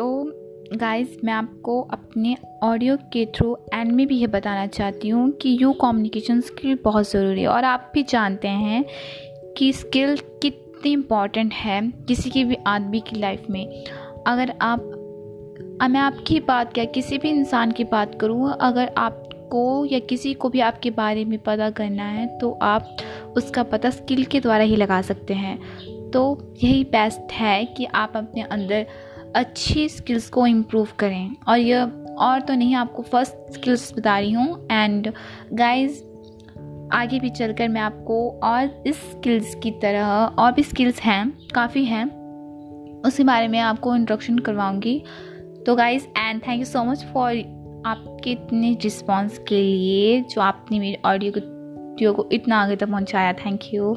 Guys मैं आपको अपने ऑडियो के थ्रू एंड में भी ये बताना चाहती हूँ कि यू कम्युनिकेशन स्किल बहुत ज़रूरी है और आप भी जानते हैं कि स्किल कितनी इंपॉर्टेंट है किसी की भी आदमी की लाइफ में। अगर आप मैं आपकी बात क्या किसी भी इंसान की बात करूँ, अगर आपको या किसी को भी आपके बारे में पता करना है तो आप उसका पता स्किल के द्वारा ही लगा सकते हैं। तो यही बेस्ट है कि आप अपने अंदर अच्छी स्किल्स को इम्प्रूव करें। और यह और तो नहीं, आपको फ़र्स्ट स्किल्स बता रही हूँ। एंड गाइस आगे भी चलकर मैं आपको और इस स्किल्स की तरह, और भी स्किल्स हैं, काफ़ी हैं उसके बारे में आपको इंट्रोडक्शन करवाऊँगी। तो guys and thank you so much for आपके इतने रिस्पॉन्स के लिए, जो आपने मेरे ऑडियो को को इतना आगे तक पहुँचाया। Thank you